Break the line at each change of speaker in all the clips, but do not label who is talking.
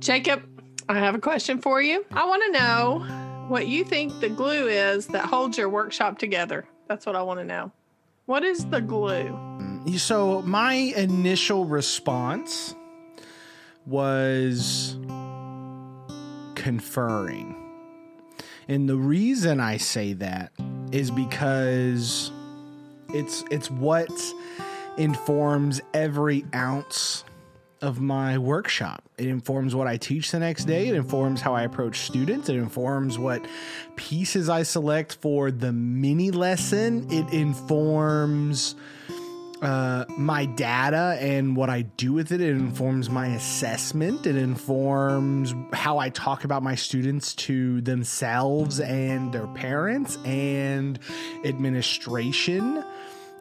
Jacob, I have a question for you. I want to know what you think the glue is that holds your workshop together. That's what I want to know. What is the glue?
Mm, so, my initial response was conferring. And the reason I say that is because it's it's what informs every ounce of my workshop. It informs what I teach the next day. It informs how I approach students. It informs what pieces I select for the mini lesson. It informs uh, my data and what I do with it. It informs my assessment. It informs how I talk about my students to themselves and their parents and administration.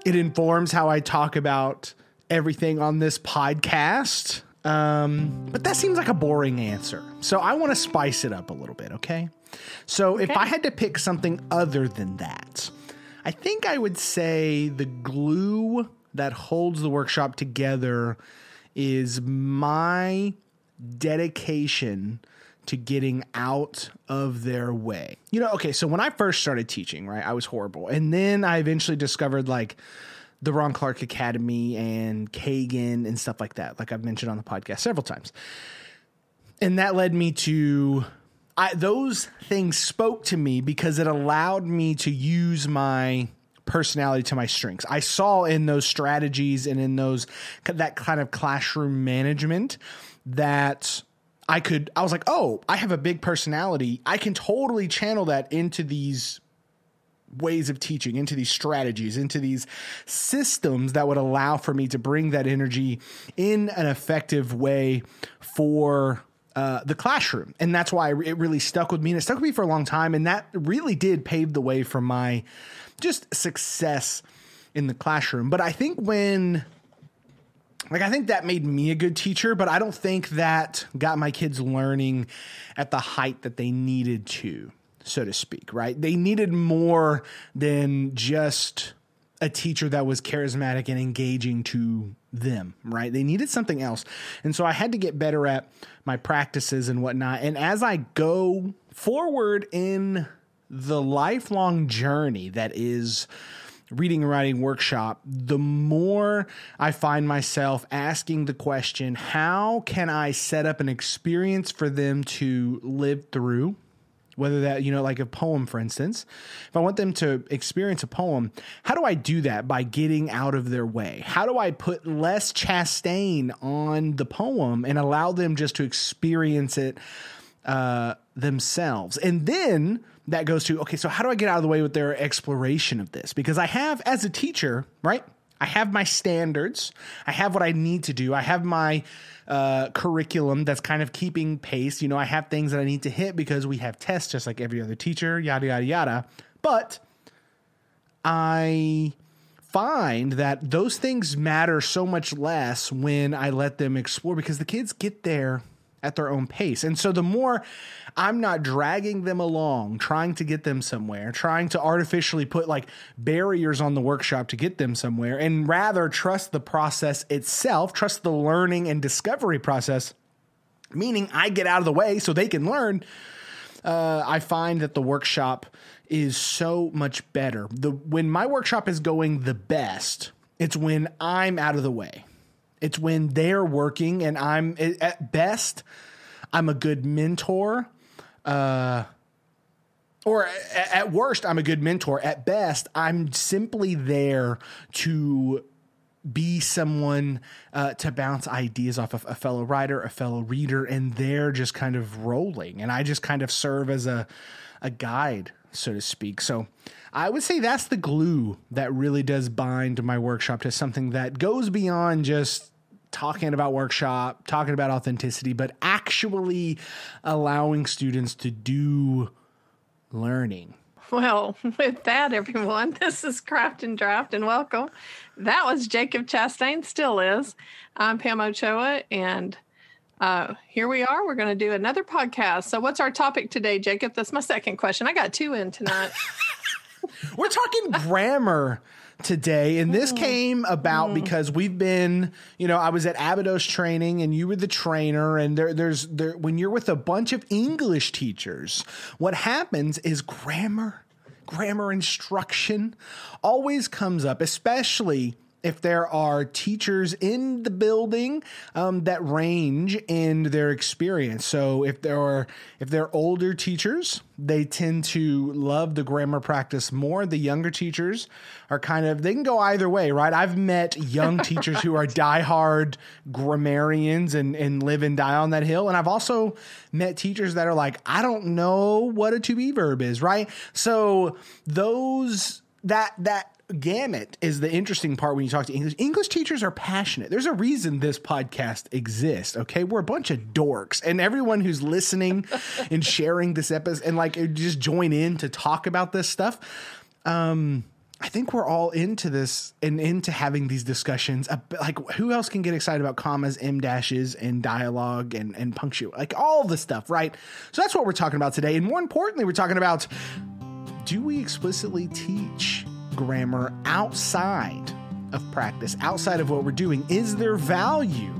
It informs how I talk about everything on this podcast. Um, but that seems like a boring answer. So I want to spice it up a little bit, okay? So okay. if I had to pick something other than that, I think I would say the glue that holds the workshop together is my dedication to getting out of their way. You know, okay, so when I first started teaching, right, I was horrible. And then I eventually discovered like the Ron Clark Academy and Kagan and stuff like that, like I've mentioned on the podcast several times. And that led me to I, those things spoke to me because it allowed me to use my personality to my strengths. I saw in those strategies and in those that kind of classroom management that I could I was like, "Oh, I have a big personality. I can totally channel that into these ways of teaching, into these strategies, into these systems that would allow for me to bring that energy in an effective way for uh, the classroom. And that's why it really stuck with me. And it stuck with me for a long time. And that really did pave the way for my just success in the classroom. But I think when like I think that made me a good teacher, but I don't think that got my kids learning at the height that they needed to so to speak, right? They needed more than just a teacher that was charismatic and engaging to them, right? They needed something else. And so I had to get better at my practices and whatnot. And as I go forward in the lifelong journey that is reading and writing workshop, the more I find myself asking the question, how can I set up an experience for them to live through? Whether that you know like a poem for instance. If i want them to experience a poem how do i do that? By getting out of their way. How do i put less chastain on the poem and allow them just to experience it uh, themselves? And then that goes to okay so how do i get out of the way with their exploration of this? Because i have as a teacher right i have my standards. I have what i need to do. I have my uh, curriculum that's kind of keeping pace. You know, I have things that I need to hit because we have tests just like every other teacher, yada, yada, yada. But I find that those things matter so much less when I let them explore because the kids get there at their own pace. And so the more I'm not dragging them along, trying to get them somewhere, trying to artificially put like barriers on the workshop to get them somewhere, and rather trust the process itself, trust the learning and discovery process, meaning I get out of the way so they can learn. Uh, I find that the workshop is so much better. The when my workshop is going the best, it's when I'm out of the way. It's when they're working and I'm at best I'm a good mentor. Uh, or at worst, I'm a good mentor. At best, I'm simply there to be someone uh, to bounce ideas off of a fellow writer, a fellow reader, and they're just kind of rolling. And I just kind of serve as a, a guide, so to speak. So I would say that's the glue that really does bind my workshop to something that goes beyond just talking about workshop, talking about authenticity, but actually allowing students to do learning.
Well, with that, everyone, this is Craft and Draft, and welcome. That was Jacob Chastain, still is. I'm Pam Ochoa, and uh, here we are. We're going to do another podcast. So, what's our topic today, Jacob? That's my second question. I got two in tonight.
We're talking grammar today. And this came about because we've been, you know, I was at Abydos training and you were the trainer. And there, there's there, when you're with a bunch of English teachers, what happens is grammar, grammar instruction always comes up, especially if there are teachers in the building um, that range in their experience. So if there are if they're older teachers, they tend to love the grammar practice more. The younger teachers are kind of they can go either way, right? I've met young teachers who are diehard grammarians and and live and die on that hill, and I've also met teachers that are like, I don't know what a to be verb is, right? So those that that gamut is the interesting part when you talk to English. English teachers are passionate. There's a reason this podcast exists. Okay, we're a bunch of dorks, and everyone who's listening and sharing this episode and like just join in to talk about this stuff. Um, I think we're all into this and into having these discussions. Like, who else can get excited about commas, em dashes, and dialogue and and punctuation? Like all the stuff, right? So that's what we're talking about today. And more importantly, we're talking about do we explicitly teach grammar outside of practice, outside of what we're doing? Is there value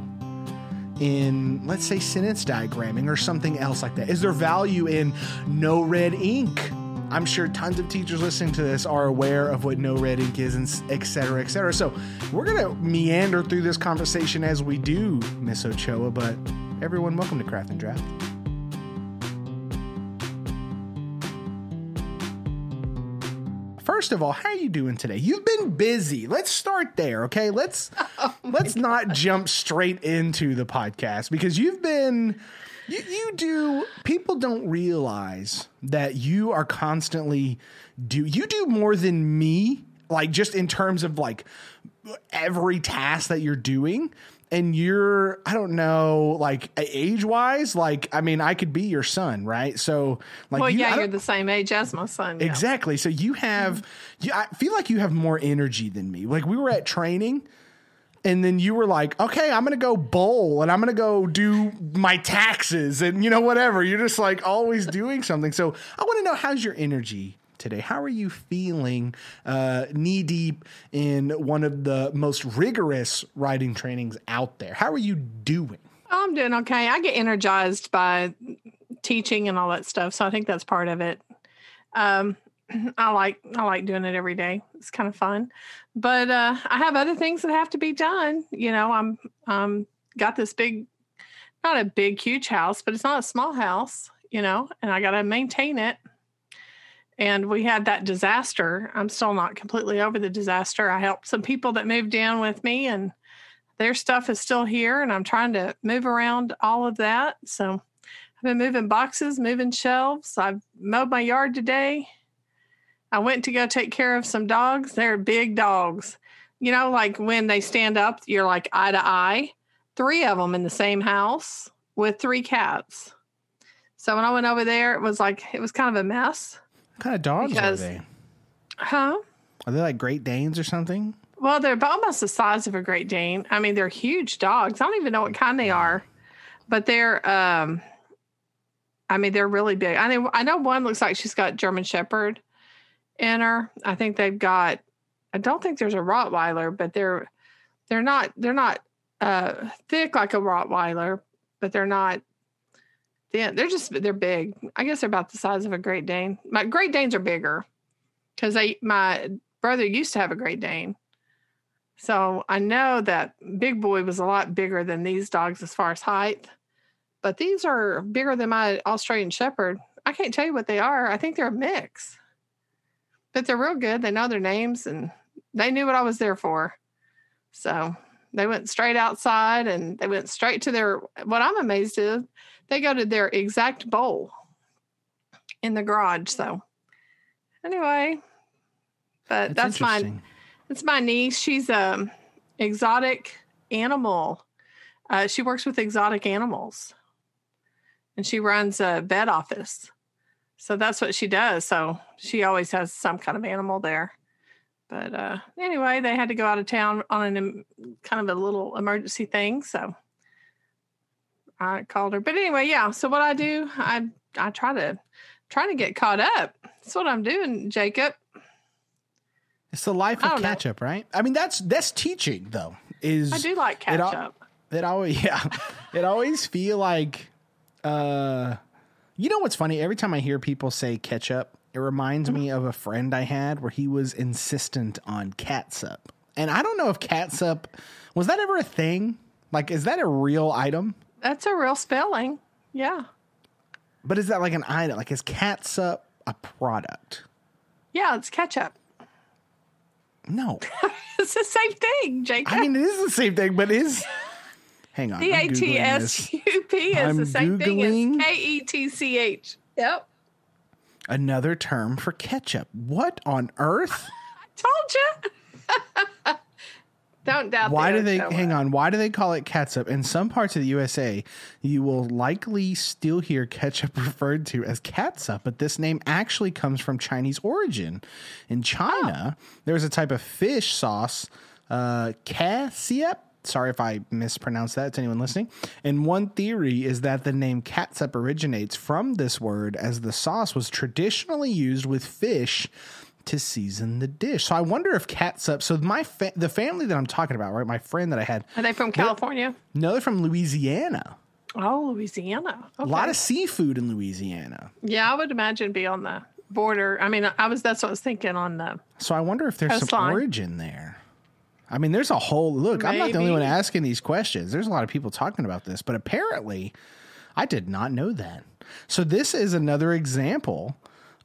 in, let's say, sentence diagramming or something else like that? Is there value in NoRedInk? I'm sure tons of teachers listening to this are aware of what NoRedInk is, and et cetera, et cetera. So we're going to meander through this conversation as we do, Miss Ochoa. But everyone, welcome to Craft and Draft. First of all, how are you doing today? You've been busy. Let's start there, okay? Let's oh let's God. not jump straight into the podcast because you've been you, you do people don't realize that you are constantly do you do more than me like just in terms of like every task that you're doing and you're i don't know like age wise like i mean i could be your son right so like
well
you,
yeah you're the same age as my son
yeah. exactly so you have mm-hmm. you, i feel like you have more energy than me like we were at training and then you were like, okay, I'm gonna go bowl and I'm gonna go do my taxes and you know whatever. You're just like always doing something. So I want to know how's your energy today? How are you feeling uh, knee deep in one of the most rigorous writing trainings out there? How are you doing?
I'm doing okay. I get energized by teaching and all that stuff, so I think that's part of it. Um, I like I like doing it every day. It's kind of fun, but uh, I have other things that have to be done. You know, I'm um got this big, not a big huge house, but it's not a small house. You know, and I got to maintain it and we had that disaster. I'm still not completely over the disaster. I helped some people that moved in with me, and their stuff is still here, and I'm trying to move around all of that. So I've been moving boxes, moving shelves. I've mowed my yard today. I went to go take care of some dogs. They're big dogs. You know, like when they stand up, you're like eye to eye. Three of them in the same house with three cats. So when I went over there, it was like, it was kind of a mess
what kind of dogs because, are they?
Huh?
Are they like Great Danes or something?
Well, they're about almost the size of a Great Dane. I mean, they're huge dogs. I don't even know what kind they are, but they're. um I mean, they're really big. I mean, I know one looks like she's got German Shepherd in her. I think they've got. I don't think there's a Rottweiler, but they're they're not they're not uh, thick like a Rottweiler, but they're not yeah, they're just they're big. I guess they're about the size of a Great Dane. My Great Danes are bigger because I my brother used to have a Great Dane, so I know that Big Boy was a lot bigger than these dogs as far as height. But these are bigger than my Australian Shepherd. I can't tell you what they are. I think they're a mix, but they're real good. They know their names and they knew what I was there for. So they went straight outside and they went straight to their. What I'm amazed is they go to their exact bowl in the garage. So anyway, but that's, that's my that's my niece. She's a um, exotic animal. Uh, she works with exotic animals, and she runs a vet office. So that's what she does. So she always has some kind of animal there. But uh, anyway, they had to go out of town on an kind of a little emergency thing. So I called her. But anyway, yeah. So what I do, I I try to try to get caught up. That's what I'm doing, Jacob.
It's the life of
don't know.
ketchup, right? I mean, that's that's teaching though. Is
I do like
it al-
ketchup.
It always yeah. it always feel like uh you know what's funny? Every time I hear people say ketchup, it reminds me of a friend I had where he was insistent on catsup. And I don't know if catsup was that ever a thing? Like is that a real item?
That's a real spelling. Yeah.
But is that like an item? Like is catsup a product?
Yeah, it's ketchup.
No.
It's the same thing, Jacob.
I mean it is the same thing, but is Hang on. I'm
A T S. U P is
I'm
the same
Googling-
thing as K E T C H. Yep.
Another term for ketchup. What on earth?
I Told you. Don't doubt.
Why do they hang on? Why do they call it catsup? In some parts of the USA, you will likely still hear ketchup referred to as catsup, but this name actually comes from Chinese origin. In China, there's a type of fish sauce, uh, catsup. Sorry if I mispronounced that to anyone listening. And one theory is that the name catsup originates from this word, as the sauce was traditionally used with fish to season the dish. So I wonder if catsup. So my fa- the family that I'm talking about, right? My friend that I had,
Are they from California?
no, they're from Louisiana.
Oh, Louisiana.
A lot of seafood in Louisiana.
yeah, I would imagine be on the border. I mean, I was that's what I was thinking on the.
So I wonder if there's some origin there. I mean, there's a whole look. I'm not the only one asking these questions. There's a lot of people talking about this, but apparently, I did not know that. So this is another example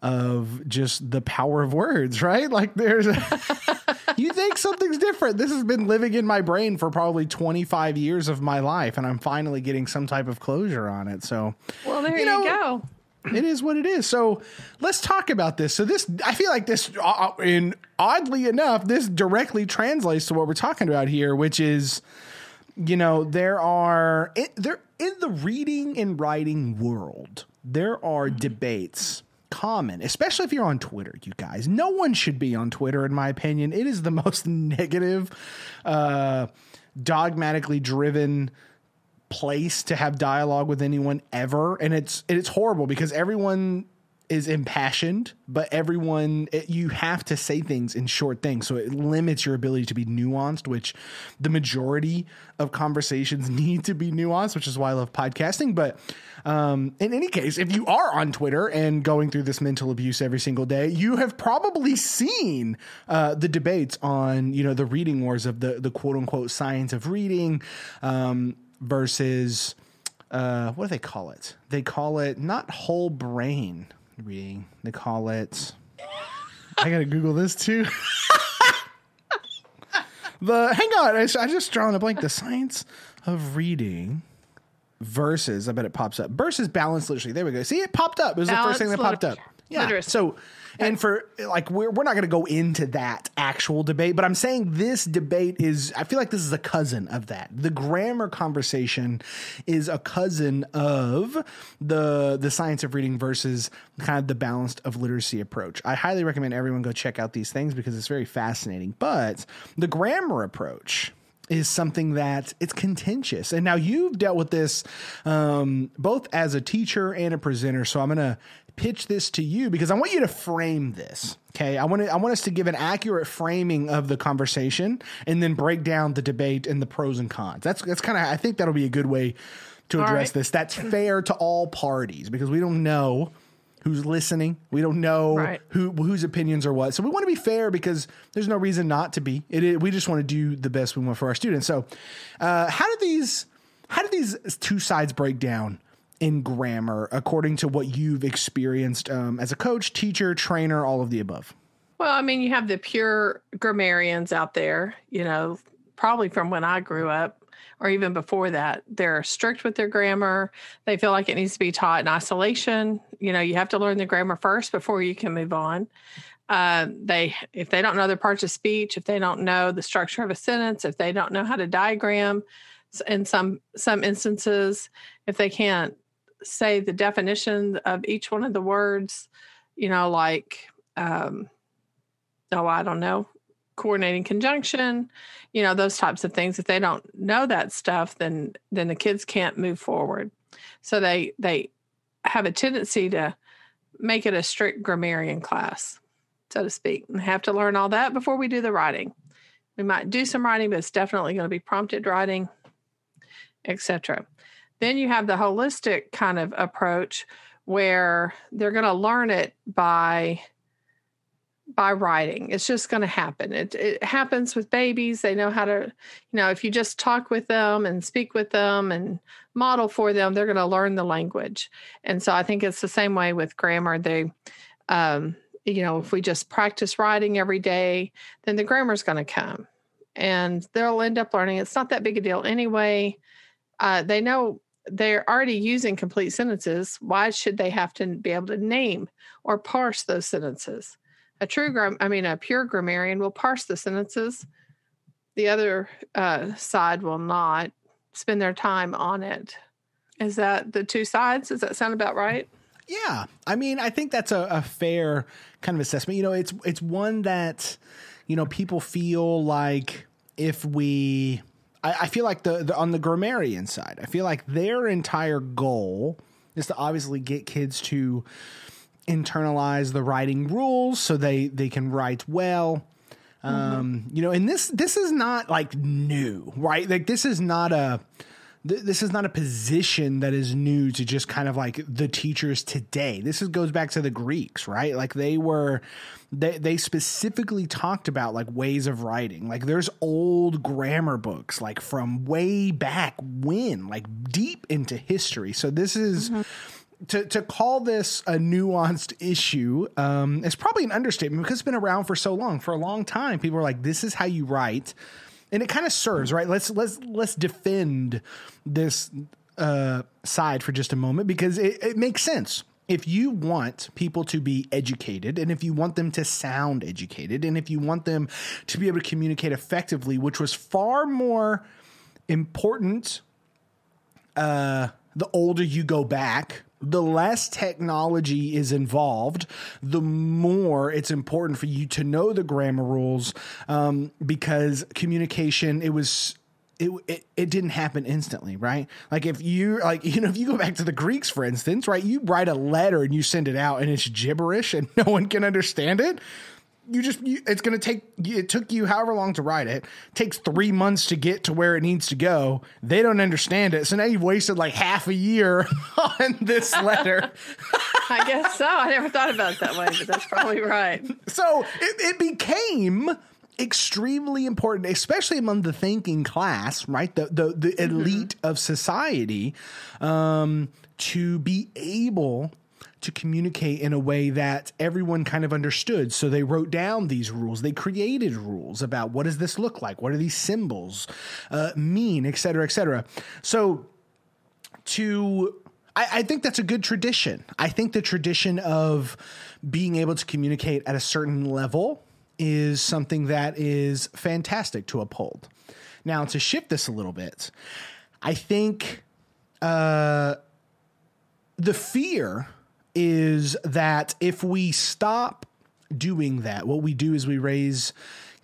of just the power of words, right? Like there's you think something's different. This has been living in my brain for probably 25 years of my life and I'm finally getting some type of closure on it. So
Well, there
You
you,
know-
go.
it is what it is. So let's talk about this. So this, I feel like this, uh, in oddly enough, this directly translates to what we're talking about here, which is, you know, there are there in the reading and writing world, there are debates common, especially if you're on Twitter, you guys. No one should be on Twitter, in my opinion. It is the most negative, uh, dogmatically driven place to have dialogue with anyone ever and it's it's horrible because everyone is impassioned but everyone it, you have to say things in short things. So it limits your ability to be nuanced which the majority of conversations need to be nuanced which is why I love podcasting. But um, in any case if you are on Twitter and going through this mental abuse every single day you have probably seen uh, the debates on you know the reading wars of the the quote unquote science of reading um, versus uh, what do they call it? They call it not whole brain reading. They call it. I gotta Google this too. the hang on, I, I just drawn a blank. The science of reading versus. I bet it pops up. Versus balance literacy. There we go. See, it popped up. It was the first thing that popped up. Yeah.
Literacy.
So, and for like, we're, we're not going to go into that actual debate, but I'm saying this debate is, I feel like this is a cousin of that. The grammar conversation is a cousin of the, the science of reading versus kind of the balanced of literacy approach. I highly recommend everyone go check out these things because it's very fascinating. But the grammar approach, is something that it's contentious. And now you've dealt with this um, both as a teacher and a presenter. So I'm going to pitch this to you because I want you to frame this. Okay, I want to, I want us to give an accurate framing of the conversation and then break down the debate and the pros and cons. That's that's kind of I think that'll be a good way to address
right.
this. That's fair to all parties because we don't know who's listening. We don't know
Right.
who whose opinions are what. So we want to be fair because there's no reason not to be. It, is- we just want to do the best we want for our students. So, uh, how did these how did these two sides break down in grammar according to what you've experienced um, as a coach, teacher, trainer, all of the above?
Well, I mean, you have the pure grammarians out there, you know, probably from when I grew up or even before that. They're strict with their grammar. They feel like it needs to be taught in isolation. You know, you have to learn the grammar first before you can move on. Uh, they, if they don't know their parts of speech, if they don't know the structure of a sentence, if they don't know how to diagram, in some some instances, if they can't say the definition of each one of the words, you know, like um, oh, I don't know, coordinating conjunction, you know, those types of things. If they don't know that stuff, then then the kids can't move forward. So they they have a tendency to make it a strict grammarian class so to speak, and have to learn all that before we do the writing. We might do some writing, but it's definitely going to be prompted writing, etc. Then you have the holistic kind of approach where they're going to learn it by by writing. It's just going to happen. It, it happens with babies. They know how to, you know, if you just talk with them and speak with them and model for them, they're going to learn the language. And so I think it's the same way with grammar. They, um, you know, if we just practice writing every day, then the grammar's going to come and they'll end up learning. It's not that big a deal anyway. Uh, they know they're already using complete sentences. Why should they have to be able to name or parse those sentences? A true, gram- I mean, a pure grammarian will parse the sentences. The other uh, side will not spend their time on it. Is that the two sides? Does that sound about right?
Yeah, I mean, I think that's a, a fair kind of assessment. You know, it's it's one that you know people feel like if we I, I feel like the, the on the grammarian side, I feel like their entire goal is to obviously get kids to internalize the writing rules so they they can write well. Um, you know, and this this is not like new, right? Like this is not a this is not a position that is new to just kind of like the teachers today. This is, goes back to the Greeks, right? Like they were, they, they specifically talked about like ways of writing. Like there's old grammar books, like from way back when, like deep into history. So this is. Mm-hmm to to call this a nuanced issue um, is probably an understatement because it's been around for so long. For a long time, people are like, "This is how you write." and it kind of serves right. Let's let's let's defend this uh, side for just a moment because it, it makes sense. If you want people to be educated, and if you want them to sound educated, and if you want them to be able to communicate effectively, which was far more important uh, the older you go back the less technology is involved, the more it's important for you to know the grammar rules um, because communication, it was. It, it, it didn't happen instantly, right? Like if you like you know if you go back to the Greeks for instance, right? You write a letter and you send it out and it's gibberish and no one can understand it you just you, it's going to take it took you however long to write it. Takes three months to get to where it needs to go. They don't understand it. So now you've wasted like half a year on this letter.
I guess so. I never thought about it that way but that's probably right.
So it, it became extremely important especially among the thinking class right the the, the mm-hmm. elite mm-hmm. of society um, to be able to communicate in a way that everyone kind of understood. So they wrote down these rules. They created rules about what does this look like? What do these symbols uh, mean, et cetera, et cetera. So to I, I, think that's a good tradition. I think the tradition of being able to communicate at a certain level is something that is fantastic to uphold. Now, to shift this a little bit, I think uh, the fear is that if we stop doing that, what we do is we raise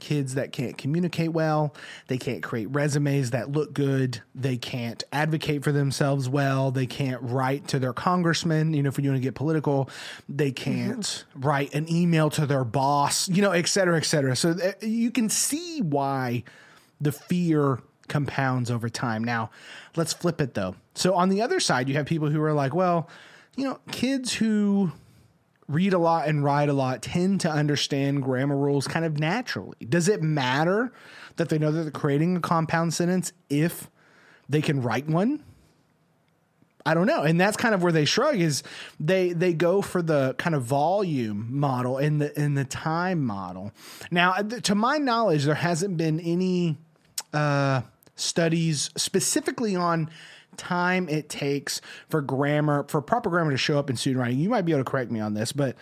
kids that can't communicate well, they can't create resumes that look good, they can't advocate for themselves well, they can't write to their congressman, you know, if you want to get political, they can't mm-hmm. write an email to their boss, you know, et cetera, et cetera. So th- uh, you can see why the fear compounds over time. Now, let's flip it though. So on the other side, you have people who are like, well, you know, kids who read a lot and write a lot tend to understand grammar rules kind of naturally. Does it matter that they know that they're creating a compound sentence if they can write one? I don't know. And that's kind of where they shrug is they they go for the kind of volume model and the in the time model. Now, to my knowledge, there hasn't been any uh, studies specifically on time it takes for grammar, for proper grammar to show up in student writing. You might be able to correct me on this, but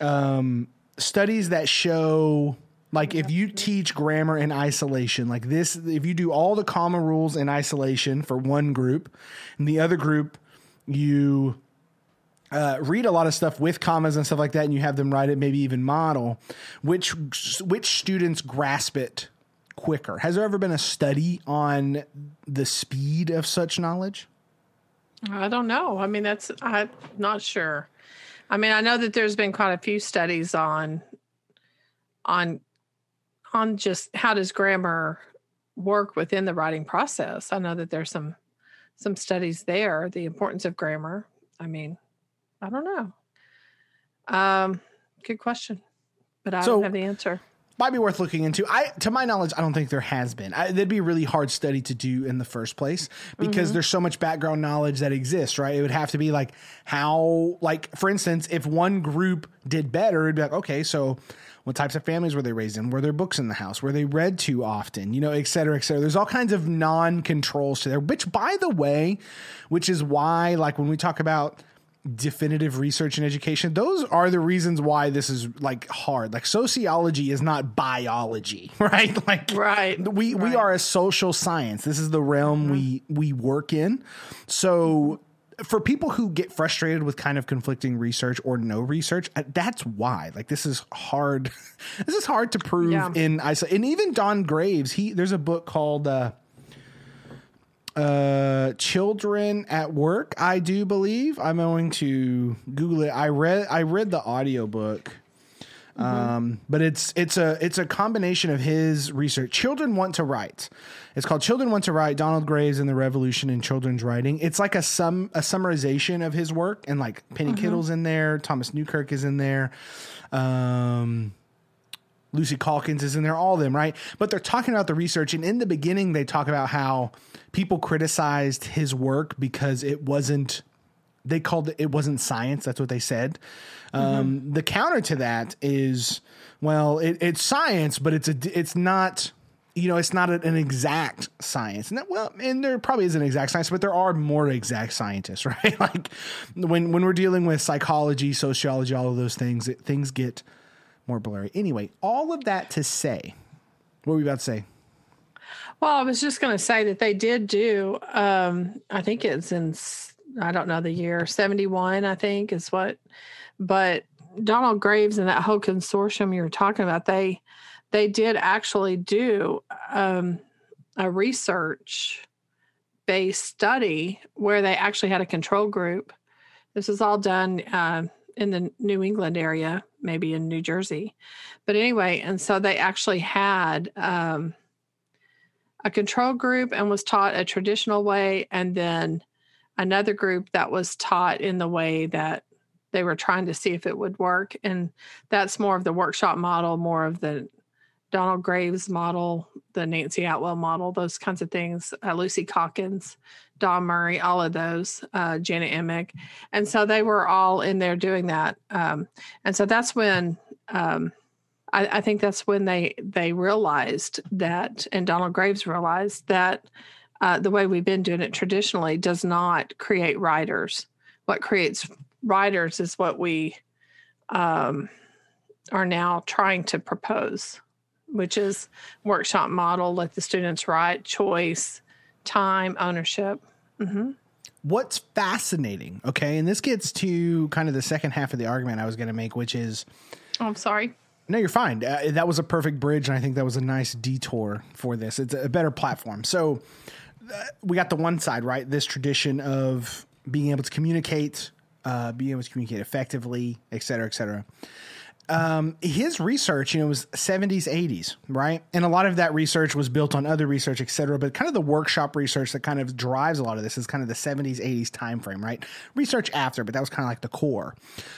um, studies that show like if you teach grammar in isolation, like this, if you do all the comma rules in isolation for one group, and the other group you uh, read a lot of stuff with commas and stuff like that, and you have them write it, maybe even model, which which students grasp it quicker. Has there ever been a study on the speed of such knowledge?
I don't know. I mean, that's I'm not sure. I mean, I know that there's been quite a few studies on on on just how does grammar work within the writing process. I know that there's some some studies there, the importance of grammar. I mean, I don't know. Um, good question, but I
So-
don't have the answer.
Might be worth looking into. I, to my knowledge, I don't think there has been. I, that'd be a really hard study to do in the first place because mm-hmm. there's so much background knowledge that exists, right? It would have to be like how, like for instance, if one group did better, it'd be like, okay, so what types of families were they raised in? Were there books in the house? Were they read too often? You know, et cetera, et cetera. There's all kinds of non-controls to there. Which, by the way, which is why, like when we talk about definitive research in education those are the reasons why this is like hard. Like sociology is not biology right? Like
Right,
we we are a social science. This is the realm we we work in. So for people who get frustrated with kind of conflicting research or no research uh, that's why. Like this is hard. This is hard to prove
Yeah.
in iso- and even don graves he there's a book called uh uh children at work i do believe. I'm going to google it. I read i read the audiobook. Um but it's it's a it's a combination of his research. Children want to write. It's called children want to write donald graves and the revolution in children's writing. It's like a sum a summarization of his work and like penny kittle's in there thomas newkirk is in there. Um Lucy Calkins is in there, all of them, right? But they're talking about the research. And in the beginning, they talk about how people criticized his work because it wasn't, they called it, it wasn't science. That's what they said. Um, the counter to that is, well, it, it's science, but it's a, it's not, you know, it's not an exact science. And that, well, and there probably is an exact science, but there are more exact scientists, right? like when, when we're dealing with psychology, sociology, all of those things, it, things get more blurry. Anyway, all of that to say, what were we about to say?
Well, I was just going to say that they did do. Um, I think it's in. I don't know the year seventy one. I think is what. But Donald Graves and that whole consortium you were talking about, they they did actually do um, a research based study where they actually had a control group. This is all done uh, in the New England area, maybe in New Jersey, but anyway, and so they actually had. Um, a control group and was taught a traditional way, and then another group that was taught in the way that they were trying to see if it would work. And that's more of the workshop model, more of the Donald Graves model, the Nancie Atwell model, those kinds of things, uh, Lucy Calkins, Don Murray, all of those, uh, Janet Emig. And so they were all in there doing that. Um, and so that's when um, I, I think that's when they they realized that, and Donald Graves realized that uh, the way we've been doing it traditionally does not create writers. What creates writers is what we um, are now trying to propose, which is workshop model. Let the students write, choice, time, ownership. hmm
What's fascinating, okay, and this gets to kind of the second half of the argument I was going to make, which is
Oh, I'm sorry.
no, you're fine. Uh, that was a perfect bridge, and I think that was a nice detour for this. It's a better platform. So uh, we got the one side, right? This tradition of being able to communicate, uh, being able to communicate effectively, et cetera, et cetera. Um, his research, you know, was 70s, 80s, right? And a lot of that research was built on other research, et cetera. But kind of the workshop research that kind of drives a lot of this is kind of the 70s, 80s time frame, right? Research after, but that was kind of like the core.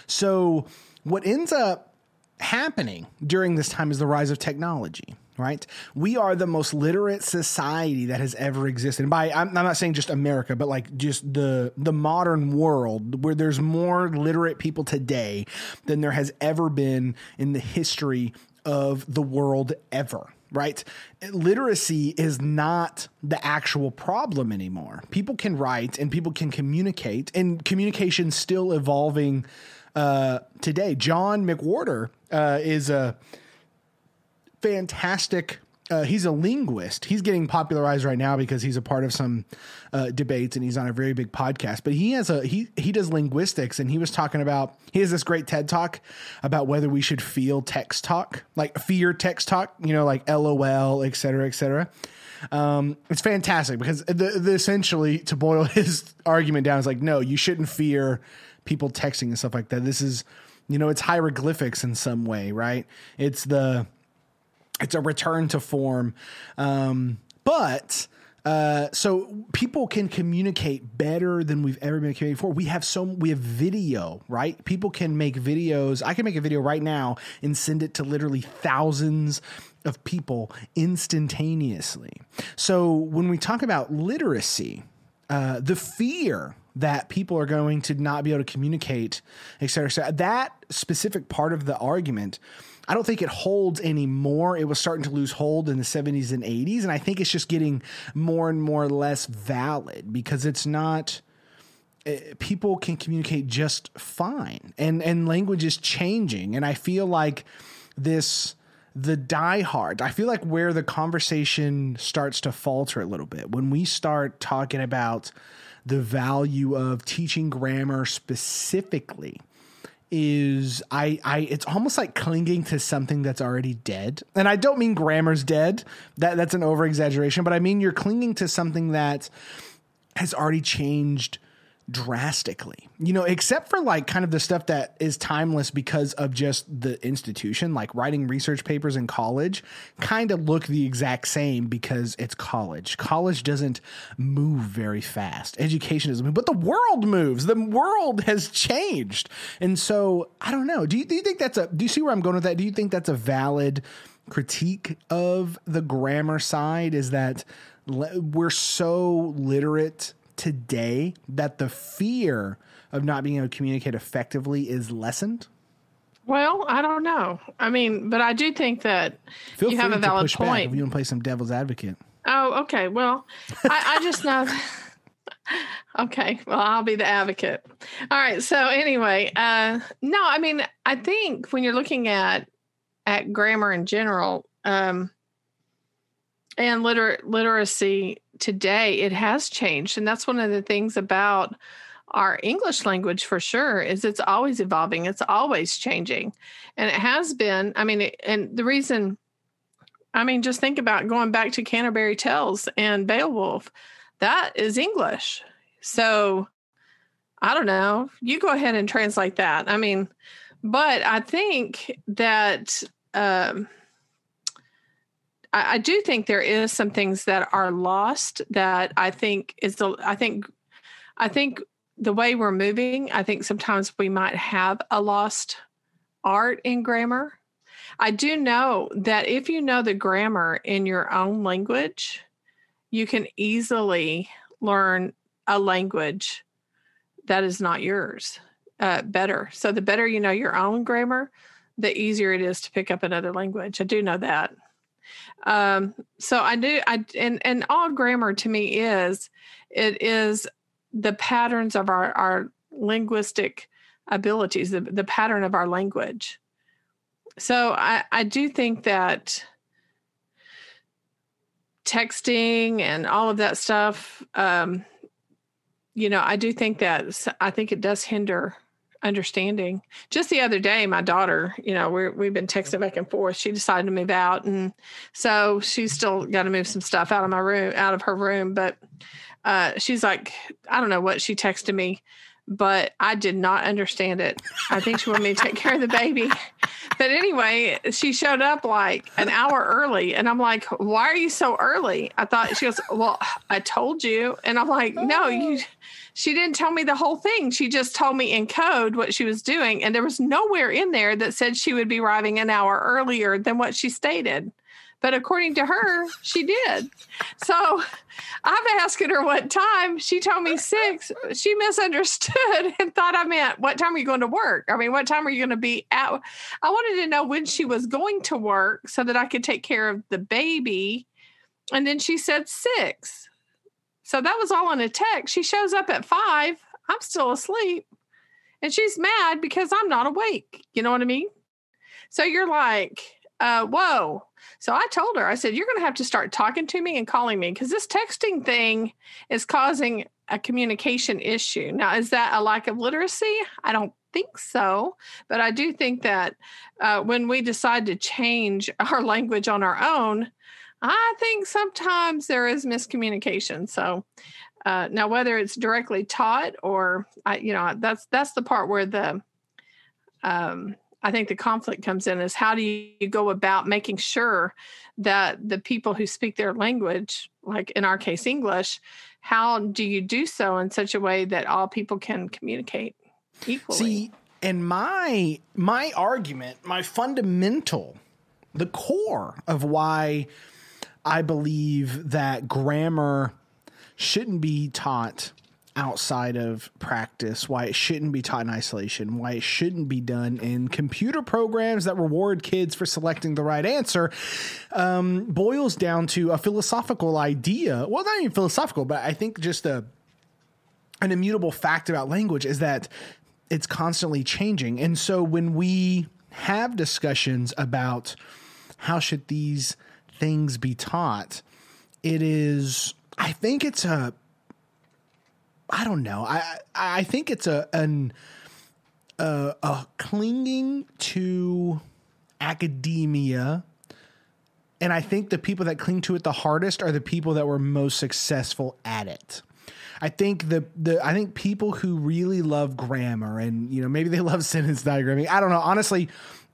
So what ends up happening during this time is the rise of technology right? We are the most literate society that has ever existed. And by I'm, I'm not saying just america but like just the the modern world where there's more literate people today than there has ever been in the history of the world ever right? Literacy is not the actual problem anymore. People can write and people can communicate and communication's still evolving uh, today. John McWhorter uh, is a fantastic. Uh, he's a linguist. He's getting popularized right now because he's a part of some uh, debates and he's on a very big podcast. But he has a he he does linguistics and he was talking about he has this great TED talk about whether we should feel text talk like fear text talk. You know, like LOL, et cetera, et cetera. Um, it's fantastic because the, the essentially to boil his argument down is like, no, you shouldn't fear people texting and stuff like that. This is, you know, it's hieroglyphics in some way, right? It's the it's a return to form. Um, but uh, so people can communicate better than we've ever been communicating before. We have so we have video, right? People can make videos. I can make a video right now and send it to literally thousands of people instantaneously. So when we talk about literacy, uh, the fear that people are going to not be able to communicate, et cetera, et cetera, that specific part of the argument I don't think it holds anymore. It was starting to lose hold in the 70s and 80s. And I think it's just getting more and more less valid because it's not eh, people can communicate just fine and and language is changing and i feel like this the diehard i feel like where the conversation starts to falter a little bit when we start talking about the value of teaching grammar specifically is I I it's almost like clinging to something that's already dead. And I don't mean grammar's dead. That that's an over exaggeration, but I mean you're clinging to something that has already changed drastically. You know, except for like kind of the stuff that is timeless because of just the institution, like writing research papers in college kind of look the exact same because it's college. College doesn't move very fast. Education doesn't move, but the world moves. The world has changed. And so, I don't know. Do you, do you think that's a do you see where I'm going with that? Do you think that's a valid critique of the grammar side is that we're so literate today that the fear of not being able to communicate effectively is lessened?
Well, I don't know. I mean, but I do think that Feel you have a valid point.
if you want to play some devil's advocate.
Oh, okay. Well, I, I just know. okay. Well, I'll be the advocate. All right. So anyway, uh, no, I mean, I think when you're looking at at grammar in general, um, and liter- literacy today it has changed and that's one of the things about our english language for sure is it's always evolving it's always changing and it has been i mean and the reason i mean just think about going back to canterbury tales and beowulf that is english so i don't know you go ahead and translate that i mean but i think that um, I, I do think there is some things that are lost that I think is the I think I think the way we're moving, I think sometimes we might have a lost art in grammar. I do know that if you know the grammar in your own language, you can easily learn a language that is not yours uh, better. So, the better you know your own grammar, the easier it is to pick up another language. I do know that. Um, so I do, I and and all grammar to me is it is the patterns of our our linguistic abilities, the the pattern of our language. So I I do think that texting and all of that stuff um, you know i do think that i think it does hinder understanding. Just the other day, my daughter, you know, we we've been texting back and forth. She decided to move out, and so she's still got to move some stuff out of my room, out of her room. But uh, she's like, I don't know what she texted me, but I did not understand it. I think she wanted me to take care of the baby. But anyway, she showed up like an hour early, and I'm like, "Why are you so early?" I thought she goes, "Well, I told you," and I'm like, "No, you." she didn't tell me the whole thing. She just told me in code what she was doing. And there was nowhere in there that said she would be arriving an hour earlier than what she stated. But according to her, she did. So I'm asking her what time. She told me six. She misunderstood and thought I meant, what time are you going to work? I mean, what time are you going to be out? I wanted to know when she was going to work so that I could take care of the baby. And then she said six. So that was all in a text. She shows up at five. I'm still asleep. And she's mad because I'm not awake. You know what I mean? So you're like, uh, whoa. So I told her, I said, you're going to have to start talking to me and calling me because this texting thing is causing a communication issue. Now, is that a lack of literacy? I don't think so. But I do think that uh, when we decide to change our language on our own, I think sometimes there is miscommunication. So uh, now, whether it's directly taught or I, you know, that's that's the part where the um, I think the conflict comes in is how do you go about making sure that the people who speak their language, like in our case, English, how do you do so in such a way that all people can communicate equally?
See, and my my argument, my fundamental, the core of why I believe that grammar shouldn't be taught outside of practice, why it shouldn't be taught in isolation, why it shouldn't be done in computer programs that reward kids for selecting the right answer, um, boils down to a philosophical idea. Well, not even philosophical, but I think just a an immutable fact about language is that it's constantly changing. And so when we have discussions about how should these things be taught, it is I think it's a I don't know. I I think it's a an a, a clinging to academia and I think the people that cling to it the hardest are the people that were most successful at it. I think the the I think people who really love grammar and you know maybe they love sentence diagramming. I don't know. Honestly,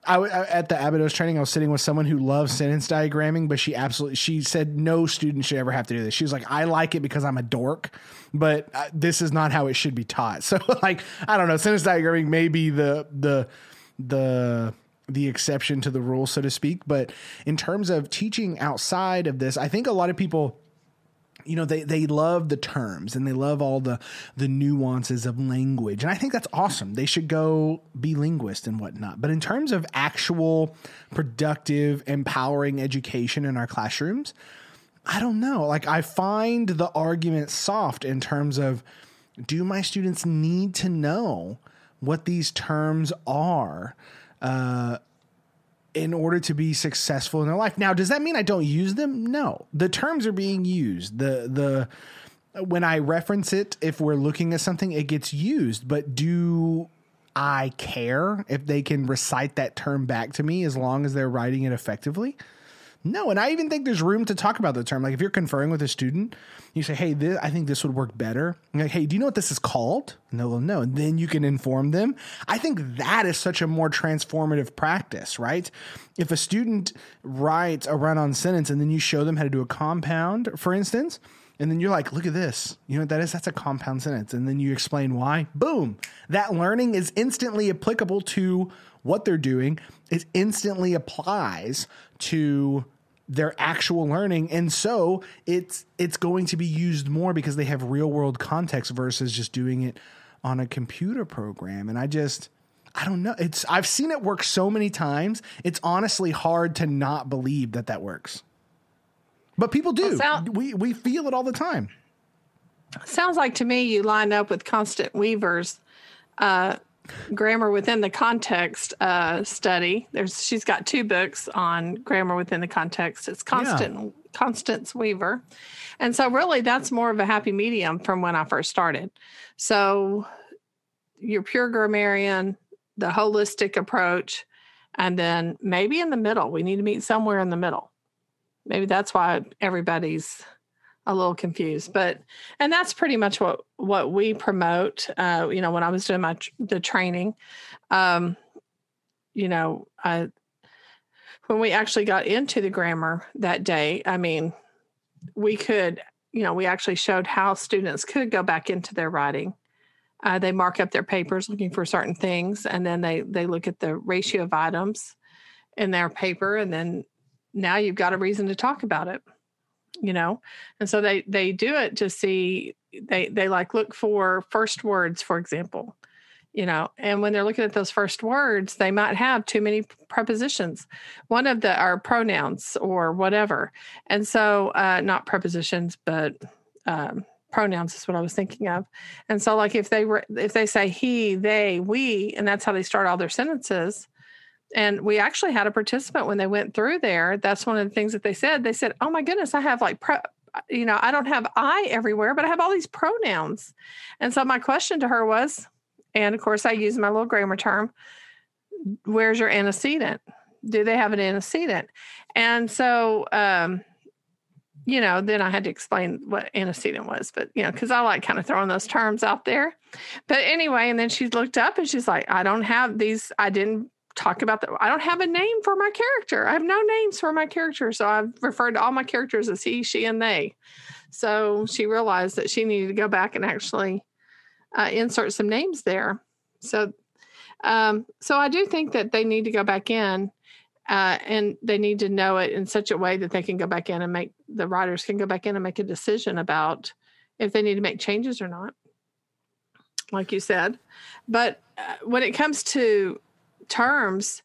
I, at the Abydos training, I was sitting with someone who loves sentence diagramming, but she absolutely she said no student should ever have to do this. She was like, I like it because I'm a dork, but uh, this is not how it should be taught. So like, I don't know, sentence diagramming may be the the the the exception to the rule, so to speak. But in terms of teaching outside of this, I think a lot of people you know they they love the terms and they love all the the nuances of language. And i think that's awesome. They should go be linguists and whatnot. But in terms of actual productive empowering education in our classrooms i don't know. Like i find the argument soft in terms of do my students need to know what these terms are? Uh, in order to be successful in their life. Now, does that mean I don't use them? No. The terms are being used. The the when I reference it, if we're looking at something, it gets used. But do I care if they can recite that term back to me as long as they're writing it effectively? No, and I even think there's room to talk about the term. Like if you're conferring with a student, you say, "Hey, this, I think this would work better." like, "Hey, do you know what this is called?" They'll know, and then you can inform them. I think that is such a more transformative practice, right? If a student writes a run-on sentence and then you show them how to do a compound, for instance, and then you're like, "Look at this. You know what that is? That's a compound sentence." And then you explain why. Boom! That learning is instantly applicable to what they're doing. It instantly applies to their actual learning. And so it's it's going to be used more because they have real world context versus just doing it on a computer program. And i just i don't know. It's i've seen it work so many times. It's honestly hard to not believe that that works. But people do. Sound, we we feel it all the time.
Sounds like to me you line up with Constance Weaver's uh, grammar within the context uh, study. There's she's got two books on grammar within the context. It's Constant yeah. Constance Weaver, and so really that's more of a happy medium from when I first started. So your pure grammarian, the holistic approach, and then maybe in the middle. We need to meet somewhere in the middle. Maybe that's why everybody's a little confused but and that's pretty much what what we promote uh you know when i was doing my the training. Um you know i when we actually got into the grammar that day i mean we could you know we actually showed how students could go back into their writing. Uh, they mark up their papers looking for certain things and then they they look at the ratio of items in their paper and then now you've got a reason to talk about it you know? And so they they do it to see they they like look for first words for example you know? And when they're looking at those first words they might have too many prepositions. One of the are pronouns or whatever. And so uh not prepositions but um pronouns is what i was thinking of. And so like if they were if they say he they we and that's how they start all their sentences and we actually had a participant when they went through there. That's one of the things that they said. They said, "Oh my goodness, I have like pro- you know, I don't have I everywhere, but I have all these pronouns." And so my question to her was, and of course I use my little grammar term, "Where's your antecedent? Do they have an antecedent?" And so um you know, then I had to explain what antecedent was, but you know, because I like kind of throwing those terms out there. But anyway, and then she looked up and she's like, I don't have these, I didn't talk about that. I don't have a name for my character. I have no names for my character. So I've referred to all my characters as he, she, and they. So she realized that she needed to go back and actually uh, insert some names there. So, um, so I do think that they need to go back in, uh, and they need to know it in such a way that they can go back in and make the writers can go back in and make a decision about if they need to make changes or not. Like you said, but uh, when it comes to terms,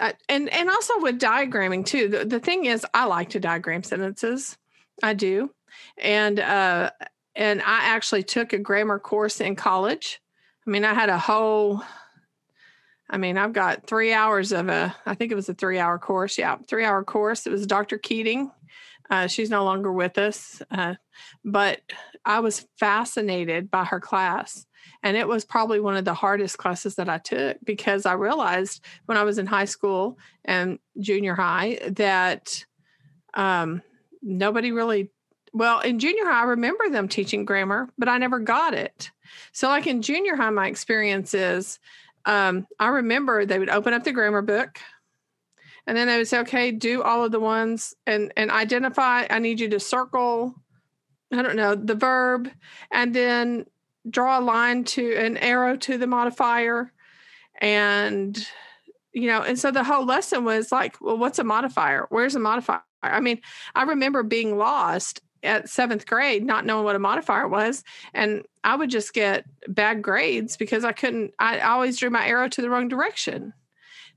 uh, and and also with diagramming too. The, the thing is, I like to diagram sentences. I do, and uh, and I actually took a grammar course in college. I mean, I had a whole. I mean, I've got three hours of a. I think it was a three-hour course. Yeah, three-hour course. It was Dr. Keating. Uh, she's no longer with us, uh, but I was fascinated by her class. And it was probably one of the hardest classes that I took because I realized when I was in high school and junior high that um, nobody really well, in junior high, I remember them teaching grammar, but I never got it. So, like in junior high, my experience is um, I remember they would open up the grammar book and then they would say, okay, do all of the ones and, and identify. I need you to circle, I don't know, the verb, and then draw a line to an arrow to the modifier. And, you know, and so the whole lesson was like, well, what's a modifier? Where's a modifier? I mean, I remember being lost at seventh grade, not knowing what a modifier was. And I would just get bad grades because I couldn't, I always drew my arrow to the wrong direction.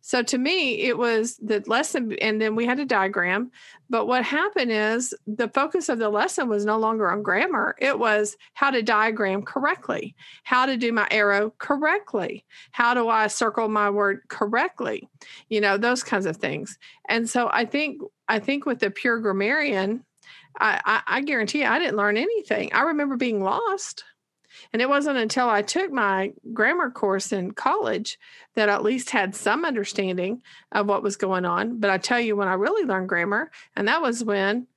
So to me, it was the lesson, and then we had a diagram. But what happened is the focus of the lesson was no longer on grammar, it was how to diagram correctly, how to do my arrow correctly, how do I circle my word correctly, you know, those kinds of things. And so I think, I think with the pure grammarian, I, I, I guarantee you, I didn't learn anything. I remember being lost. And it wasn't until I took my grammar course in college that I at least had some understanding of what was going on. But I tell you, when I really learned grammar, and that was when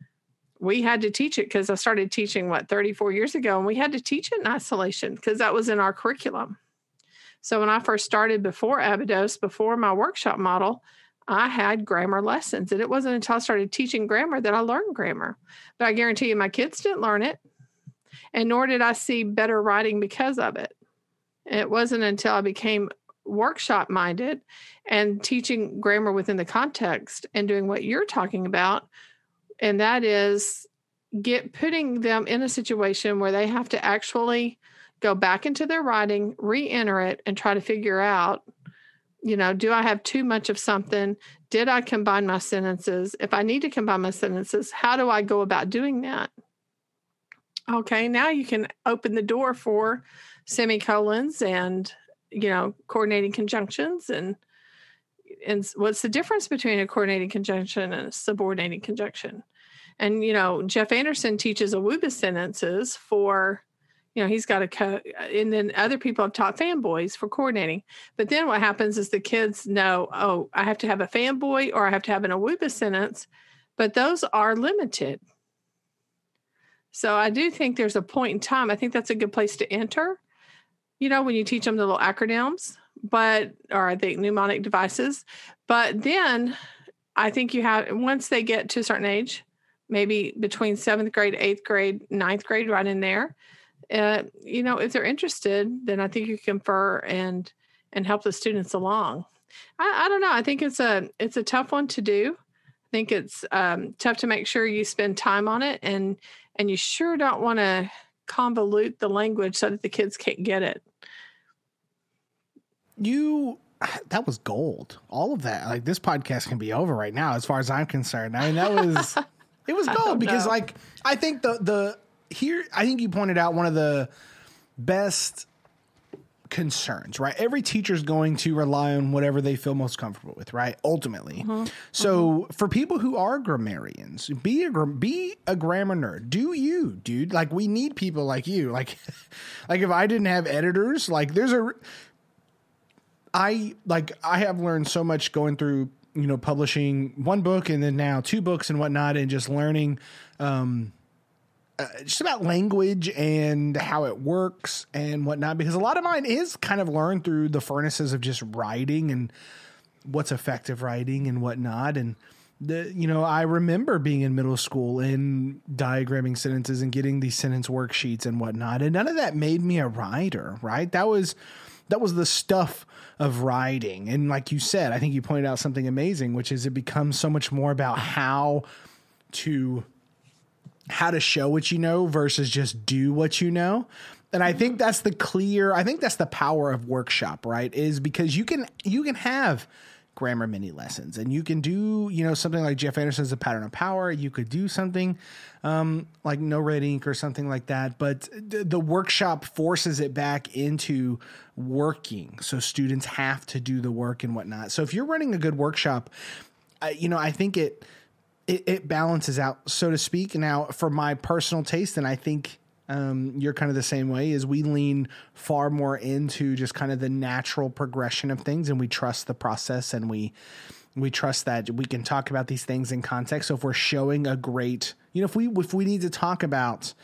we had to teach it because I started teaching, what, 34 years ago, and we had to teach it in isolation because that was in our curriculum. So when I first started before Abydos, before my workshop model, I had grammar lessons. And it wasn't until I started teaching grammar that I learned grammar. But I guarantee you, my kids didn't learn it. And nor did I see better writing because of it. It wasn't until I became workshop minded and teaching grammar within the context and doing what you're talking about. And that is get putting them in a situation where they have to actually go back into their writing, re enter it, and try to figure out you know, do I have too much of something? Did I combine my sentences? If I need to combine my sentences, how do I go about doing that? Okay, now you can open the door for semicolons and, you know, coordinating conjunctions and and what's the difference between a coordinating conjunction and a subordinating conjunction? And you know, Jeff Anderson teaches AAAWWUBBIS sentences for you know he's got a co and then other people have taught fanboys for coordinating but then what happens is the kids know oh i have to have a fanboy or i have to have an AAAWWUBBIS sentence but those are limited so i do think there's a point in time i think that's a good place to enter you know when you teach them the little acronyms but or i think mnemonic devices but then i think you have once they get to a certain age maybe between seventh grade eighth grade ninth grade right in there uh, you know, if they're interested, then I think you confer and and help the students along. I, I don't know. I think it's a it's a tough one to do. I think it's um, tough to make sure you spend time on it, and and you sure don't want to convolute the language so that the kids can't get it.
You that was gold. All of that. Like this podcast can be over right now, as far as I'm concerned. I mean, that was it was gold because, know. like, I think the the here, I think you pointed out one of the best concerns, right? Every teacher's going to rely on whatever they feel most comfortable with, right? Ultimately. Mm-hmm. So, mm-hmm. for people who are grammarians, be a be a grammar nerd. Do you, dude? Like we need people like you. Like like if I didn't have editors, like there's a I like I have learned so much going through, you know, publishing one book and then now two books and whatnot and just learning um uh, just about language and how it works and whatnot because a lot of mine is kind of learned through the furnaces of just writing and what's effective writing and whatnot. And the you know I remember being in middle school and diagramming sentences and getting these sentence worksheets and whatnot, and none of that made me a writer. Right? That was that was the stuff of writing. And like you said, I think you pointed out something amazing, which is it becomes so much more about how to how to show what you know versus just do what you know. And I think that's the clear, I think that's the power of workshop, right? Is because you can you can have grammar mini lessons and you can do you know something like jeff anderson's a pattern of power you could do something um, like NoRedInk or something like that but th- the workshop forces it back into working so students have to do the work and whatnot so if you're running a good workshop uh, you know i think it it, it balances out, so to speak. Now, for my personal taste, and I think um, you're kind of the same way, is we lean far more into just kind of the natural progression of things, and we trust the process, and we we trust that we can talk about these things in context. So if we're showing a great, you know, if we if we need to talk about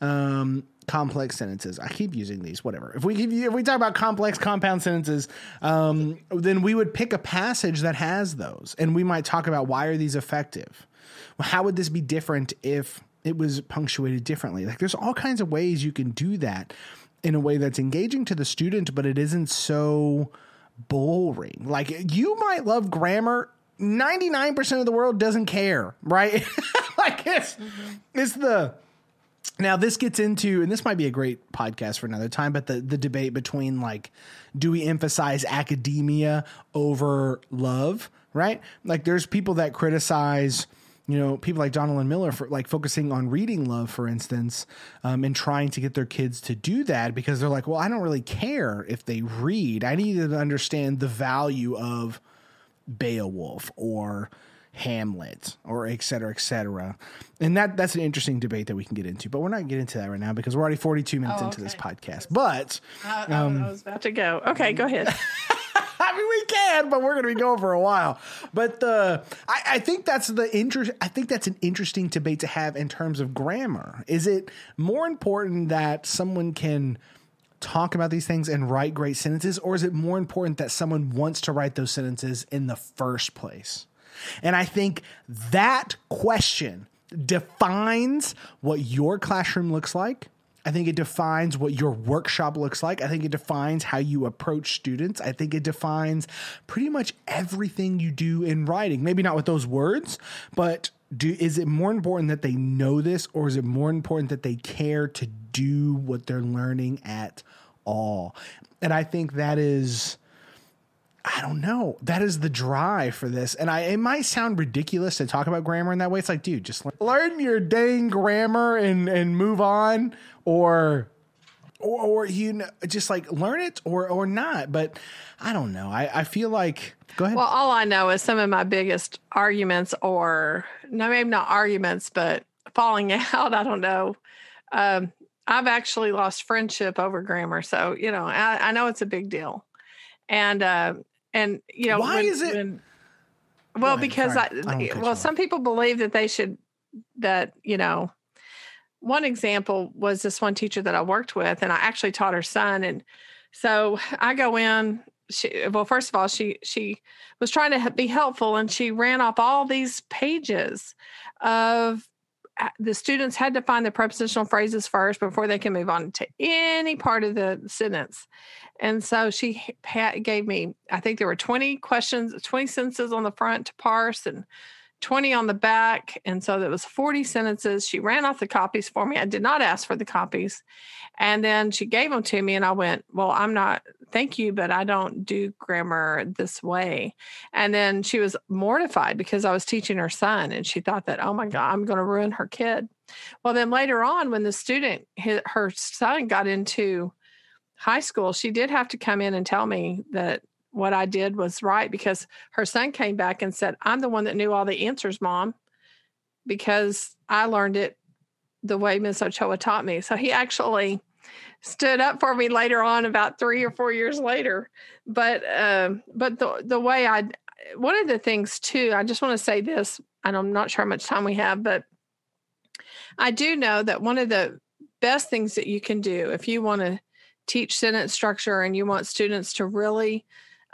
um, complex sentences. I keep using these, whatever. If we if we talk about complex compound sentences, um, then we would pick a passage that has those, and we might talk about why are these effective. Well, how would this be different if it was punctuated differently? Like, there's all kinds of ways you can do that in a way that's engaging to the student, but it isn't so boring. Like, you might love grammar 99% of the world doesn't care, right? like it's mm-hmm. it's the now this gets into and this might be a great podcast for another time but the the debate between like do we emphasize academia over love right like there's people that criticize you know people like Donalyn Miller for like focusing on reading love for instance um, and trying to get their kids to do that because they're like well i don't really care if they read i need to understand the value of beowulf or Hamlet or et cetera, et cetera. And that that's an interesting debate that we can get into, but we're not getting into that right now because we're already 42 minutes oh, into this podcast. But
I, um, I was about to go. Okay, go ahead.
I mean, we can, but we're going to be going for a while. But the I, I think that's the interest. I think that's an interesting debate to have in terms of grammar. Is it more important that someone can talk about these things and write great sentences, or is it more important that someone wants to write those sentences in the first place? And I think that question defines what your classroom looks like. I think it defines what your workshop looks like. I think it defines how you approach students. I think it defines pretty much everything you do in writing. Maybe not with those words, but do is it more important that they know this or is it more important that they care to do what they're learning at all? And I think that is I don't know. That is the drive for this. And I it might sound ridiculous to talk about grammar in that way. It's like, dude, just learn your dang grammar and and move on or or, or you know, just like learn it or or not. But I don't know. I, I feel like go ahead.
Well, all I know is some of my biggest arguments or no maybe not arguments, but falling out, I don't know. Um, I've actually lost friendship over grammar. So, you know, I, I know it's a big deal. And uh, and you know
why when, is it? When,
well, because I, I well, some people believe that they should that you know. One example was this one teacher that I worked with, and I actually taught her son. And so I go in. She well, first of all, she she was trying to be helpful, and she ran off all these pages of the students had to find the prepositional phrases first before they can move on to any part of the sentence. And so she gave me, I think there were 20 questions, 20 sentences on the front to parse and 20 on the back. And so there was 40 sentences. She ran off the copies for me. I did not ask for the copies. And then she gave them to me and I went, well, I'm not, thank you, but I don't do grammar this way. And then she was mortified because I was teaching her son and she thought that, oh my God, I'm going to ruin her kid. Well, then later on, when the student, her son got into high school, she did have to come in and tell me that what I did was right because her son came back and said, I'm the one that knew all the answers, mom, because I learned it the way Miss Ochoa taught me. So he actually stood up for me later on, about three or four years later. But um, but the the way I one of the things too, I just want to say this, and I'm not sure how much time we have, but I do know that one of the best things that you can do if you want to teach sentence structure and you want students to really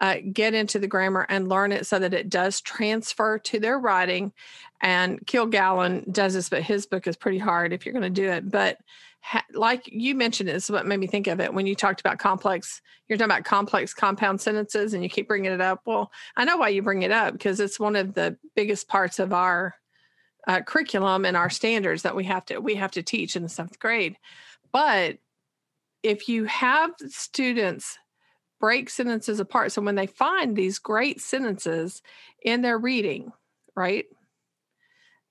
uh, get into the grammar and learn it so that it does transfer to their writing. And Killgallon does this, but his book is pretty hard if you're going to do it. But ha- like you mentioned, it's what made me think of it when you talked about complex. You're talking about complex compound sentences, and you keep bringing it up. Well, I know why you bring it up because it's one of the biggest parts of our uh, curriculum and our standards that we have to we have to teach in the seventh grade. But if you have students break sentences apart, so when they find these great sentences in their reading, right?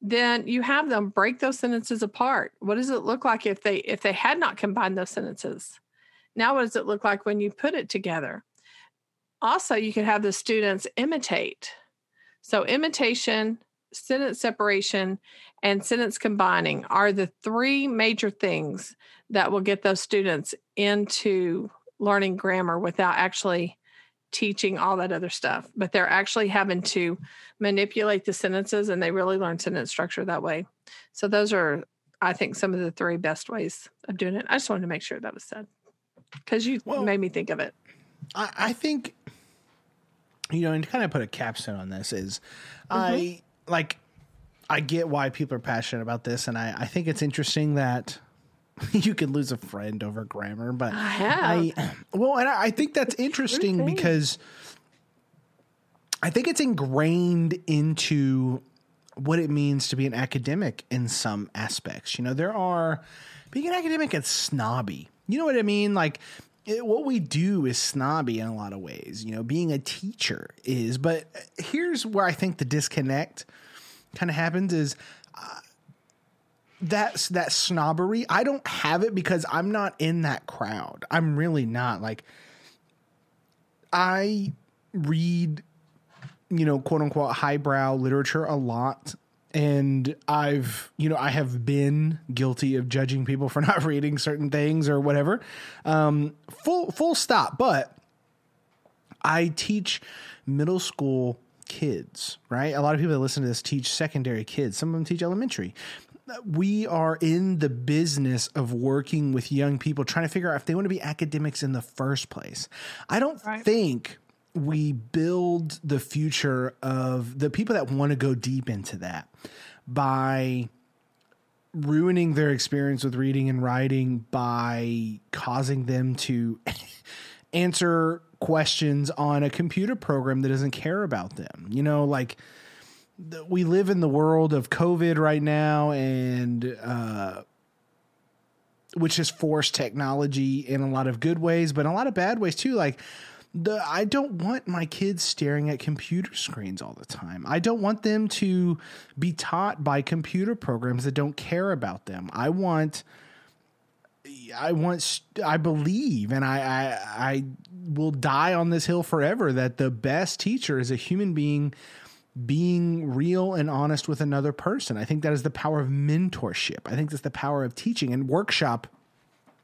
Then you have them break those sentences apart. What does it look like if they if they had not combined those sentences? Now what does it look like when you put it together? Also, you can have the students imitate. So imitation, sentence separation, and sentence combining are the three major things that will get those students into learning grammar without actually teaching all that other stuff. But they're actually having to manipulate the sentences and they really learn sentence structure that way. So those are, I think, some of the three best ways of doing it. I just wanted to make sure that was said because you well, made me think of it.
I, I, think, you know, and to kind of put a capstone on this is mm-hmm. I like, I get why people are passionate about this. And I, I think it's interesting that you could lose a friend over grammar, but I, I well, and I think that's interesting because I think it's ingrained into what it means to be an academic in some aspects. You know, there are being an academic is snobby. You know what I mean? Like it, what we do is snobby in a lot of ways. You know, being a teacher is, but here's where I think the disconnect kind of happens is uh, that's that snobbery. I don't have it because I'm not in that crowd. I'm really not. Like I read, you know, quote unquote highbrow literature a lot. And I've, you know, I have been guilty of judging people for not reading certain things or whatever. Um, full full stop. But I teach middle school kids, right? A lot of people that listen to this teach secondary kids. Some of them teach elementary we are in the business of working with young people trying to figure out if they want to be academics in the first place. I don't right. think we build the future of the people that want to go deep into that by ruining their experience with reading and writing by causing them to answer questions on a computer program that doesn't care about them. You know, like we live in the world of COVID right now, and uh, which has forced technology in a lot of good ways, but a lot of bad ways too. Like the I don't want my kids staring at computer screens all the time. I don't want them to be taught by computer programs that don't care about them. I want I want I believe and I, I I will die on this hill forever that the best teacher is a human being being real and honest with another person. I think that is the power of mentorship. I think that's the power of teaching and workshop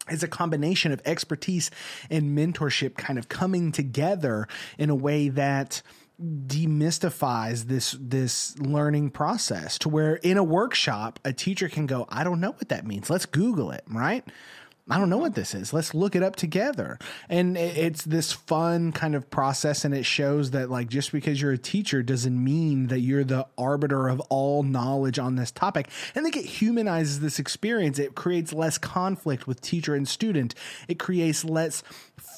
is a combination of expertise and mentorship kind of coming together in a way that demystifies this this learning process to where in a workshop a teacher can go I don't know what that means let's google it right I don't know what this is. Let's look it up together. And it's this fun kind of process. And it shows that, like, just because you're a teacher doesn't mean that you're the arbiter of all knowledge on this topic. And I think it humanizes this experience. It creates less conflict with teacher and student, it creates less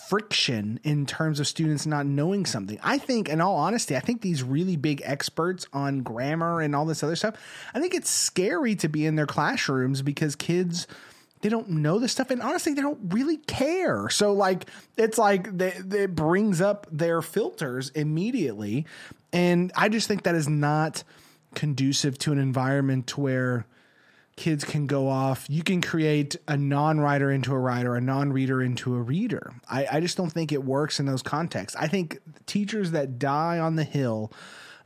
friction in terms of students not knowing something. I think, in all honesty, I think these really big experts on grammar and all this other stuff, I think it's scary to be in their classrooms because kids they don't know this stuff and honestly they don't really care. So like it's like they, it brings up their filters immediately and i just think that is not conducive to an environment where kids can go off. You can create a non-writer into a writer a non-reader into a reader. I, I just don't think it works in those contexts. I think teachers that die on the hill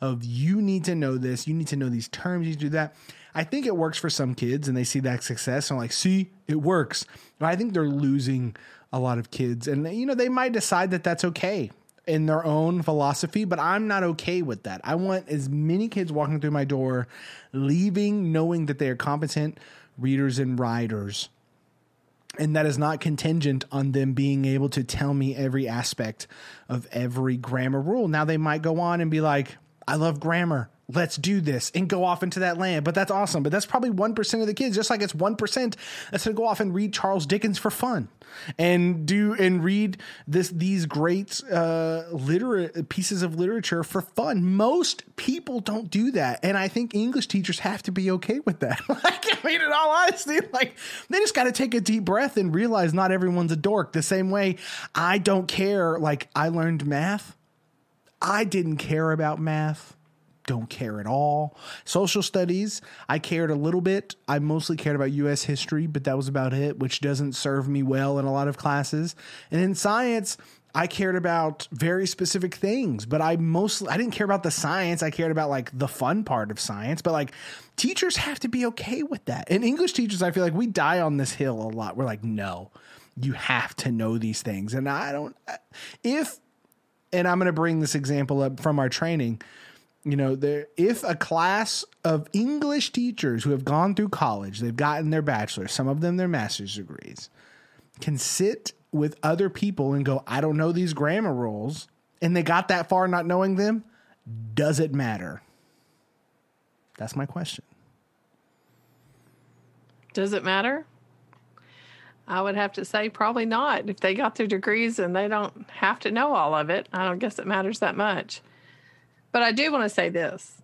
of you need to know this you need to know these terms you do that I think it works for some kids and they see that success and like, see, it works. But I think they're losing a lot of kids. And, you know, they might decide that that's okay in their own philosophy, but I'm not okay with that. I want as many kids walking through my door leaving knowing that they are competent readers and writers And that is not contingent on them being able to tell me every aspect of every grammar rule. Now, they might go on and be like, I love grammar. Let's do this and go off into that land. But that's awesome. But that's probably 1% of the kids, just like it's 1% that's going to go off and read Charles Dickens for fun and do and read this these great uh literate pieces of literature for fun. Most people don't do that. And I think English teachers have to be okay with that. like I mean in all honesty, like they just gotta take a deep breath and realize not everyone's a dork. The same way I don't care, like I learned math. I didn't care about math don't care at all. Social studies, I cared a little bit. I mostly cared about US history, but that was about it, which doesn't serve me well in a lot of classes. And in science, I cared about very specific things, but I mostly I didn't care about the science. I cared about like the fun part of science, but like teachers have to be okay with that. And English teachers, I feel like we die on this hill a lot. We're like, "No, you have to know these things." And I don't if and I'm going to bring this example up from our training you know, there if a class of English teachers who have gone through college, they've gotten their bachelor's, some of them their master's degrees, can sit with other people and go, I don't know these grammar rules, and they got that far not knowing them, does it matter? That's my question.
Does it matter? I would have to say probably not. If they got their degrees and they don't have to know all of it, I don't guess it matters that much. But I do want to say this,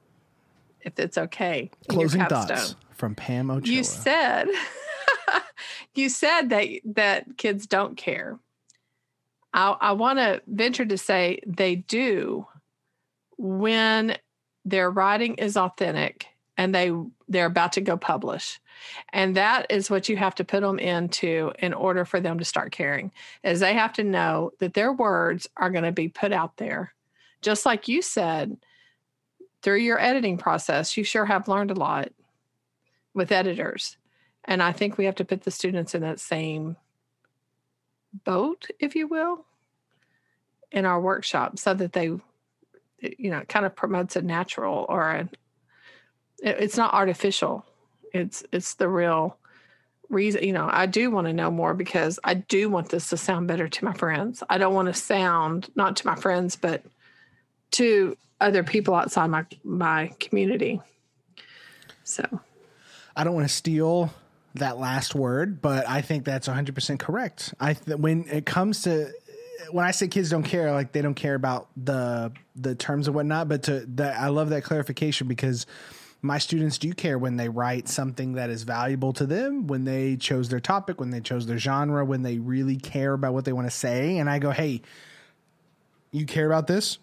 if it's okay.
Closing thoughts from Pam Ochoa.
You said, you said that that kids don't care. I, I want to venture to say they do when their writing is authentic and they they're about to go publish and that is what you have to put them into in order for them to start caring is they have to know that their words are going to be put out there just like you said, through your editing process, you sure have learned a lot with editors. And I think we have to put the students in that same boat, if you will, in our workshop so that they, you know, kind of promotes a natural or a, it's not artificial. It's, it's the real reason, you know, I do want to know more because I do want this to sound better to my friends. I don't want to sound, not to my friends, but to other people outside my my community. So
I don't want to steal that last word, but I think that's 100% correct. I th- when it comes to when I say kids don't care, like they don't care about the the terms and whatnot, but to that I love that clarification because my students do care when they write something that is valuable to them, when they chose their topic, when they chose their genre, when they really care about what they want to say. And I go, hey, you care about this?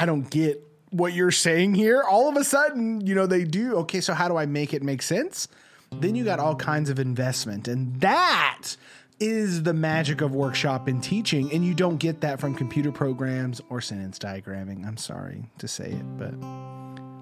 I don't get what you're saying here. All of a sudden, you know, they do. Okay, so how do I make it make sense? Then you got all kinds of investment. And that is the magic of workshop and teaching. And you don't get that from computer programs or sentence diagramming. I'm sorry to say it, but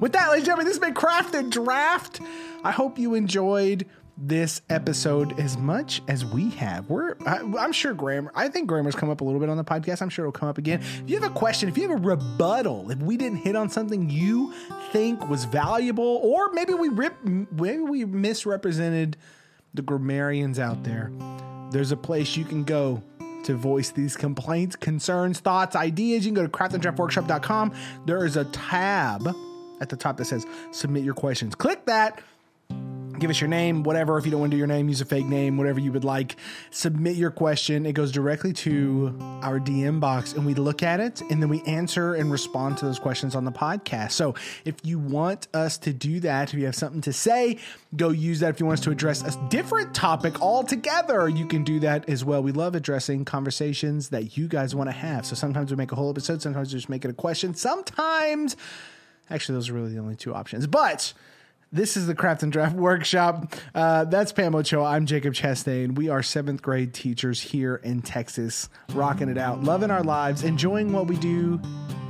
with that, ladies and gentlemen, this has been Craft and Draft. I hope you enjoyed this episode as much as we have. We're I, am sure grammar. I think grammar's come up a little bit on the podcast. I'm sure it'll come up again. If you have a question, if you have a rebuttal, if we didn't hit on something you think was valuable, or maybe we rip, maybe we misrepresented the grammarians out there, there's a place you can go to voice these complaints, concerns, thoughts, ideas. You can go to craftanddraftworkshop.com. There is a tab at the top that says submit your questions. Click that give us your name, whatever. If you don't want to do your name, use a fake name, whatever you would like. Submit your question. It goes directly to our DM box and we look at it and then we answer and respond to those questions on the podcast. So if you want us to do that, if you have something to say, go use that. If you want us to address a different topic altogether, you can do that as well. We love addressing conversations that you guys want to have. So sometimes we make a whole episode, sometimes we just make it a question. Sometimes, actually, those are really the only two options. But this is the Craft and Draft Workshop. Uh, that's Pam Ochoa. I'm Jacob Chastain. We are seventh grade teachers here in Texas, rocking it out, loving our lives, enjoying what we do,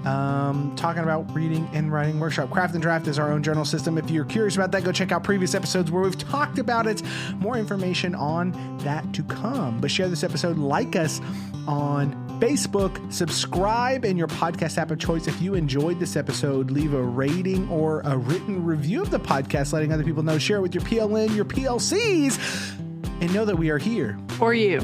um, talking about reading and writing workshop. Craft and Draft is our own journal system. If you're curious about that, go check out previous episodes where we've talked about it. More information on that to come. But share this episode, like us on Facebook, subscribe in your podcast app of choice. If you enjoyed this episode, leave a rating or a written review of the podcast, letting other people know. Share it with your PLN, your PLCs. and know that we are here
For you.